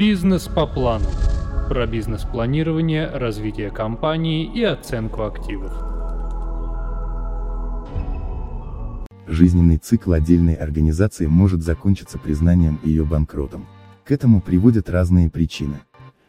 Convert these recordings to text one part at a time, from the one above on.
Бизнес по плану. Про бизнес-планирование, развитие компании и оценку активов. Жизненный цикл отдельной организации может закончиться признанием ее банкротом. К этому приводят разные причины.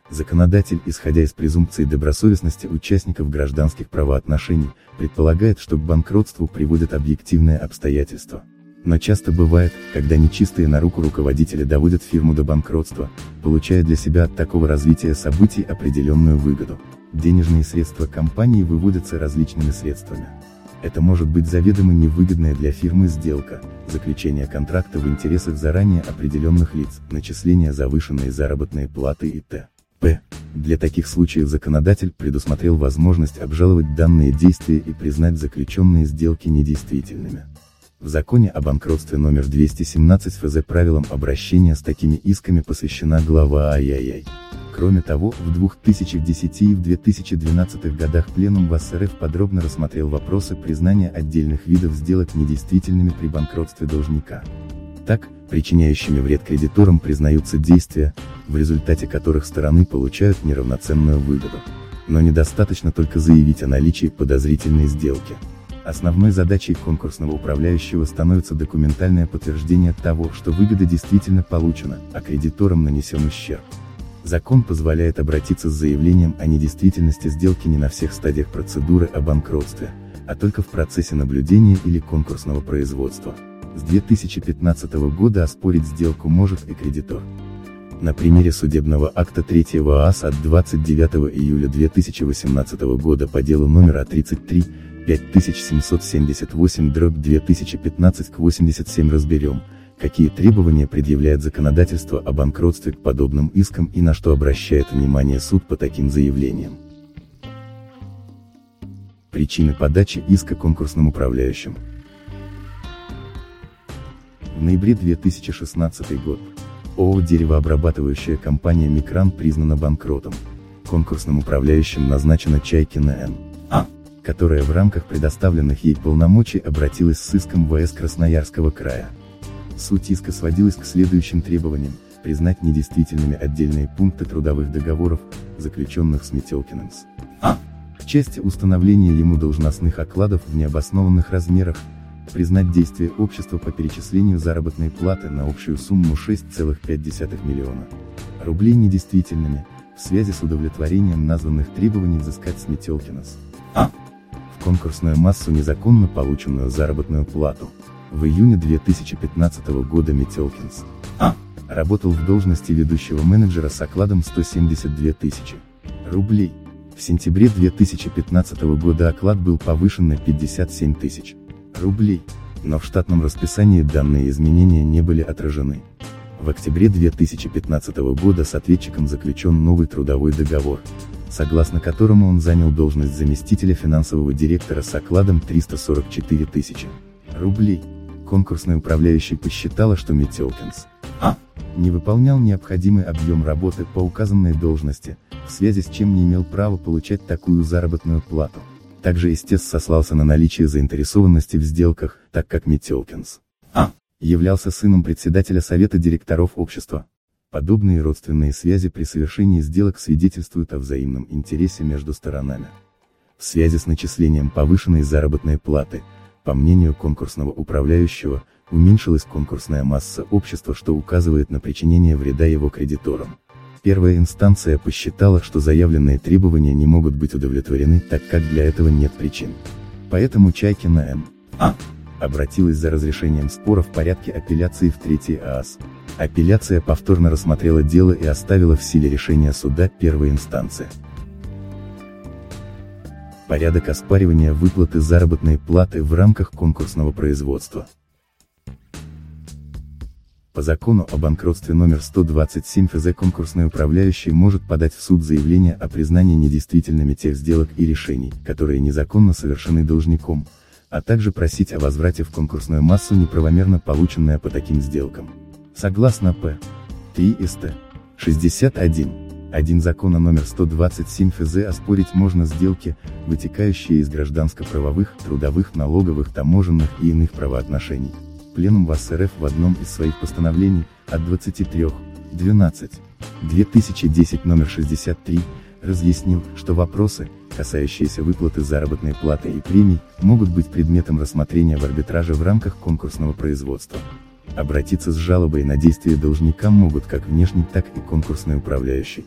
Законодатель, исходя из презумпции добросовестности участников гражданских правоотношений, предполагает, что к банкротству приводят объективные обстоятельства. Но часто бывает, когда нечистые на руку руководители доводят фирму до банкротства, получая для себя от такого развития событий определенную выгоду. Денежные средства компании выводятся различными средствами. Это может быть заведомо невыгодная для фирмы сделка, заключение контракта в интересах заранее определенных лиц, начисление завышенной заработной платы и т. П. Для таких случаев законодатель предусмотрел возможность обжаловать данные действия и признать заключенные сделки недействительными. В законе о банкротстве номер 217 ФЗ правилам обращения с такими исками посвящена глава Ай-яй-яй. Кроме того, в 2010 и в 2012 годах Пленум в СРФ подробно рассмотрел вопросы признания отдельных видов сделок недействительными при банкротстве должника. Так, причиняющими вред кредиторам признаются действия, в результате которых стороны получают неравноценную выгоду. Но недостаточно только заявить о наличии подозрительной сделки. Основной задачей конкурсного управляющего становится документальное подтверждение того, что выгода действительно получена, а кредиторам нанесен ущерб. Закон позволяет обратиться с заявлением о недействительности сделки не на всех стадиях процедуры о банкротстве, а только в процессе наблюдения или конкурсного производства. С 2015 года оспорить сделку может и кредитор. На примере судебного акта 3 ААС от 29 июля 2018 года по делу номер А33, 5778 дробь 2015 к 87 разберем, какие требования предъявляет законодательство о банкротстве к подобным искам и на что обращает внимание суд по таким заявлениям. Причины подачи иска конкурсным управляющим. В ноябре 2016 год ООО «Деревообрабатывающая компания Микран» признана банкротом. Конкурсным управляющим назначена Чайкина Н. Которая в рамках предоставленных ей полномочий обратилась с иском ВС Красноярского края. Суть иска сводилась к следующим требованиям, признать недействительными отдельные пункты трудовых договоров, заключенных с Метелкиным с А. В части установления ему должностных окладов в необоснованных размерах, признать действия общества по перечислению заработной платы на общую сумму 6,5 миллиона рублей недействительными, в связи с удовлетворением названных требований взыскать с Метелкина с А. Конкурсную массу незаконно полученную заработную плату, в июне 2015 года Метелкинс А. работал в должности ведущего менеджера с окладом 172 тысячи рублей. В сентябре 2015 года оклад был повышен на 57 тысяч рублей, но в штатном расписании данные изменения не были отражены. В октябре 2015 года с ответчиком заключен новый трудовой договор, согласно которому он занял должность заместителя финансового директора с окладом 344 тысячи рублей конкурсная управляющая посчитала, что Метелкинс А. не выполнял необходимый объем работы по указанной должности, в связи с чем не имел права получать такую заработную плату. Также истец сослался на наличие заинтересованности в сделках, так как Метелкинс А. являлся сыном председателя совета директоров общества. Подобные родственные связи при совершении сделок свидетельствуют о взаимном интересе между сторонами. В связи с начислением повышенной заработной платы, по мнению конкурсного управляющего, уменьшилась конкурсная масса общества, что указывает на причинение вреда его кредиторам. Первая инстанция посчитала, что заявленные требования не могут быть удовлетворены, так как для этого нет причин. Поэтому Чайкина М. А. обратилась за разрешением спора в порядке апелляции в третий ААС. Апелляция повторно рассмотрела дело и оставила в силе решения суда первой инстанции порядок оспаривания выплаты заработной платы в рамках конкурсного производства. По закону о банкротстве номер 127 ФЗ конкурсный управляющий может подать в суд заявление о признании недействительными тех сделок и решений, которые незаконно совершены должником, а также просить о возврате в конкурсную массу неправомерно полученное по таким сделкам. Согласно П. 3 СТ. 61. Один закона номер 127 ФЗ оспорить можно сделки, вытекающие из гражданско-правовых, трудовых, налоговых, таможенных и иных правоотношений. Пленум ВАС РФ в одном из своих постановлений, от 23, 12, 2010 номер 63, разъяснил, что вопросы, касающиеся выплаты заработной платы и премий, могут быть предметом рассмотрения в арбитраже в рамках конкурсного производства. Обратиться с жалобой на действия должника могут как внешний, так и конкурсный управляющий.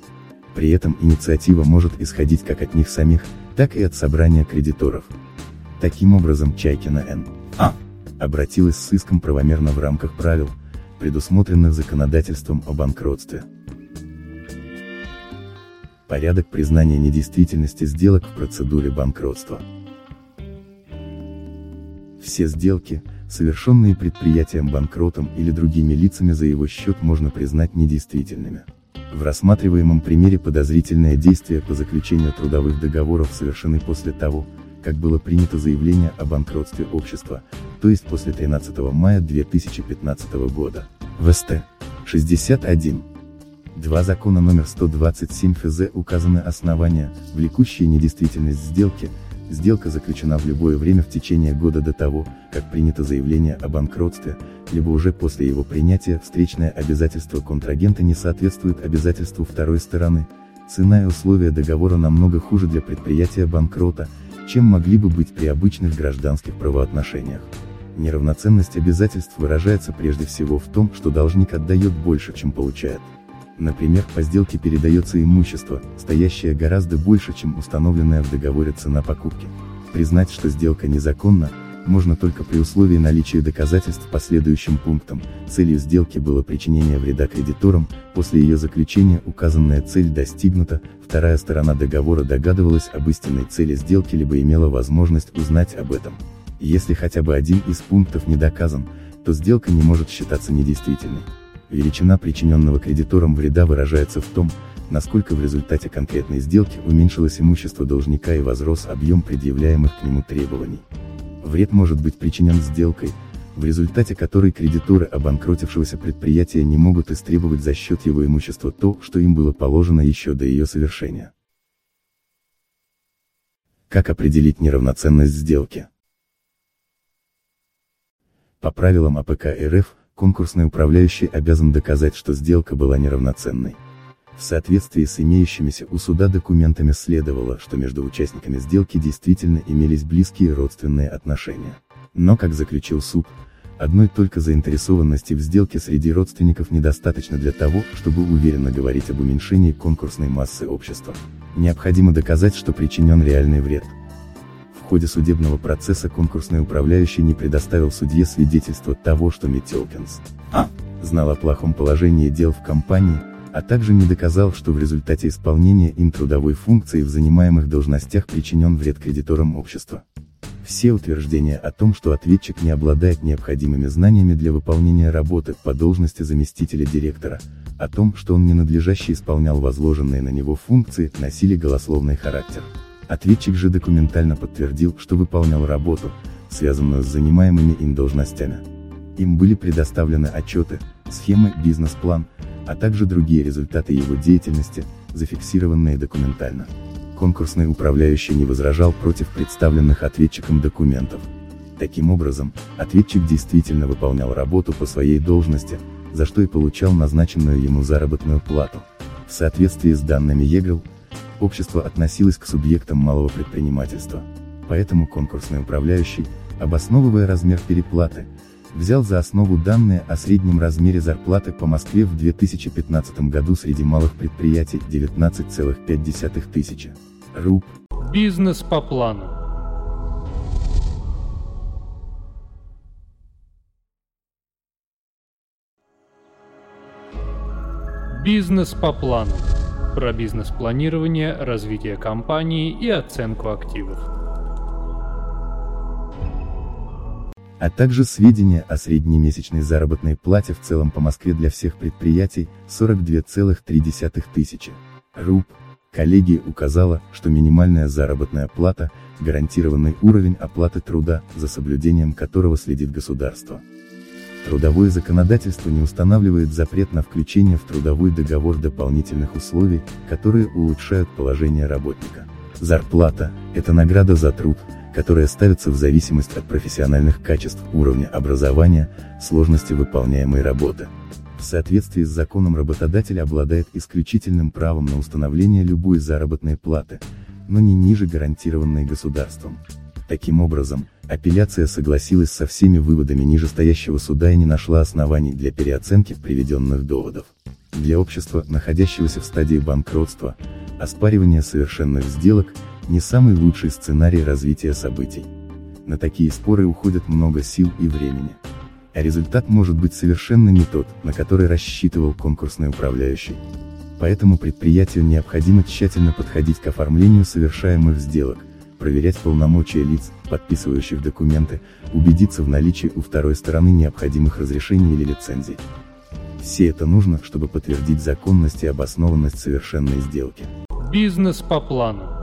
При этом инициатива может исходить как от них самих, так и от собрания кредиторов. Таким образом Чайкина Н. А. обратилась с иском правомерно в рамках правил, предусмотренных законодательством о банкротстве. Порядок признания недействительности сделок в процедуре банкротства. Все сделки, совершенные предприятием банкротом или другими лицами за его счет можно признать недействительными. В рассматриваемом примере подозрительные действия по заключению трудовых договоров совершены после того, как было принято заявление о банкротстве общества, то есть после 13 мая 2015 года. ВСТ 61. Два закона номер 127 ФЗ указаны основания, влекущие недействительность сделки, сделка заключена в любое время в течение года до того, как принято заявление о банкротстве, либо уже после его принятия встречное обязательство контрагента не соответствует обязательству второй стороны, цена и условия договора намного хуже для предприятия банкрота, чем могли бы быть при обычных гражданских правоотношениях. Неравноценность обязательств выражается прежде всего в том, что должник отдает больше, чем получает. Например, по сделке передается имущество, стоящее гораздо больше, чем установленная в договоре цена покупки. Признать, что сделка незаконна, можно только при условии наличия доказательств по следующим пунктам. Целью сделки было причинение вреда кредиторам, после ее заключения указанная цель достигнута, вторая сторона договора догадывалась об истинной цели сделки либо имела возможность узнать об этом. Если хотя бы один из пунктов не доказан, то сделка не может считаться недействительной. Величина причиненного кредиторам вреда выражается в том, насколько в результате конкретной сделки уменьшилось имущество должника и возрос объем предъявляемых к нему требований. Вред может быть причинен сделкой, в результате которой кредиторы обанкротившегося предприятия не могут истребовать за счет его имущества то, что им было положено еще до ее совершения. Как определить неравноценность сделки? По правилам АПК РФ, конкурсный управляющий обязан доказать, что сделка была неравноценной. В соответствии с имеющимися у суда документами следовало, что между участниками сделки действительно имелись близкие родственные отношения. Но, как заключил суд, одной только заинтересованности в сделке среди родственников недостаточно для того, чтобы уверенно говорить об уменьшении конкурсной массы общества. Необходимо доказать, что причинен реальный вред. В ходе судебного процесса конкурсный управляющий не предоставил судье свидетельство того, что Метелкинс а. знал о плохом положении дел в компании, а также не доказал, что в результате исполнения им трудовой функции в занимаемых должностях причинен вред кредиторам общества. Все утверждения о том, что ответчик не обладает необходимыми знаниями для выполнения работы по должности заместителя директора, о том, что он ненадлежаще исполнял возложенные на него функции, носили голословный характер. Ответчик же документально подтвердил, что выполнял работу, связанную с занимаемыми им должностями. Им были предоставлены отчеты, схемы, бизнес-план, а также другие результаты его деятельности, зафиксированные документально. Конкурсный управляющий не возражал против представленных ответчиком документов. Таким образом, ответчик действительно выполнял работу по своей должности, за что и получал назначенную ему заработную плату. В соответствии с данными ЕГРЛ, общество относилось к субъектам малого предпринимательства. Поэтому конкурсный управляющий, обосновывая размер переплаты, взял за основу данные о среднем размере зарплаты по Москве в 2015 году среди малых предприятий 19,5 тысячи. РУП. Бизнес по плану. Бизнес по плану. Про бизнес-планирование, развитие компании и оценку активов. а также сведения о среднемесячной заработной плате в целом по Москве для всех предприятий, 42,3 тысячи. РУП. Коллегия указала, что минимальная заработная плата – гарантированный уровень оплаты труда, за соблюдением которого следит государство. Трудовое законодательство не устанавливает запрет на включение в трудовой договор дополнительных условий, которые улучшают положение работника. Зарплата – это награда за труд, которая ставится в зависимость от профессиональных качеств, уровня образования, сложности выполняемой работы. В соответствии с законом работодатель обладает исключительным правом на установление любой заработной платы, но не ниже гарантированной государством. Таким образом, апелляция согласилась со всеми выводами нижестоящего суда и не нашла оснований для переоценки приведенных доводов. Для общества, находящегося в стадии банкротства, оспаривание совершенных сделок – не самый лучший сценарий развития событий. На такие споры уходит много сил и времени. А результат может быть совершенно не тот, на который рассчитывал конкурсный управляющий. Поэтому предприятию необходимо тщательно подходить к оформлению совершаемых сделок, проверять полномочия лиц, подписывающих документы, убедиться в наличии у второй стороны необходимых разрешений или лицензий. Все это нужно, чтобы подтвердить законность и обоснованность совершенной сделки. Бизнес по плану.